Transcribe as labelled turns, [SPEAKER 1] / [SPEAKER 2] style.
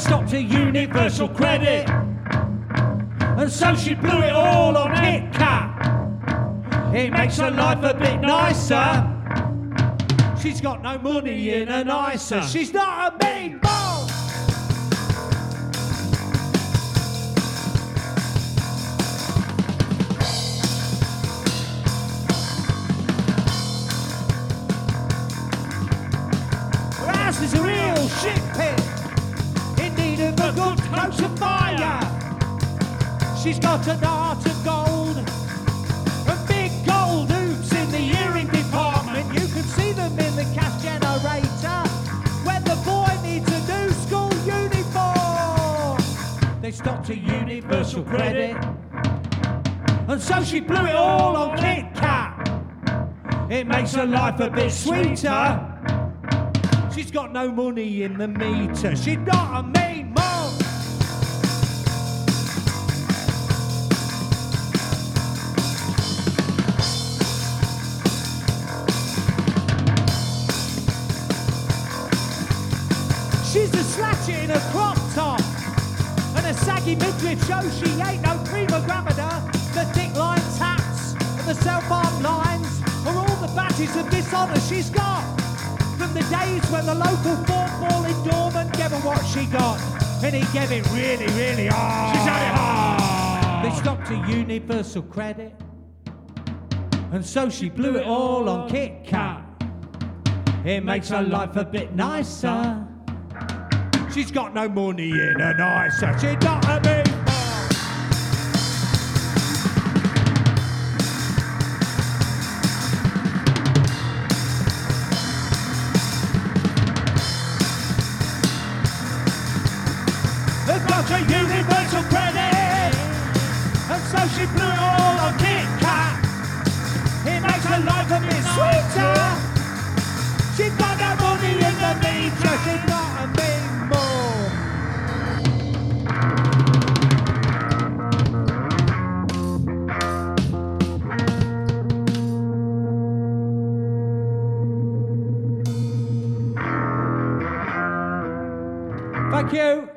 [SPEAKER 1] Stopped at Universal Credit. And so she blew it all on Kit Kat. It makes her life a bit nicer. She's got no money in an ISA. She's not a mean ball. Of fire. She's got an art of gold. And big gold hoops in the earring department. You can see them in the cash generator. When the boy needs a new school uniform. They stopped at Universal Credit. And so she blew it all on Kit Kat. It makes her life a bit sweeter. She's got no money in the meter. She's not a mean She's a slatchet in a crop top and a saggy midriff shows she ain't no prima grammada. The thick line tats and the self-armed lines are all the badges of dishonour she's got. From the days when the local football in Dorman gave her what she got. And he gave it really, really hard.
[SPEAKER 2] She's had it hard.
[SPEAKER 1] They stopped at Universal Credit. And so she blew it all on Kit Kat. It makes her life a bit nicer. She's got no money in an ISA. She's not a got a universal credit. And so she blew all on Kit Kat. It makes her life a bit sweeter. She's Thank you.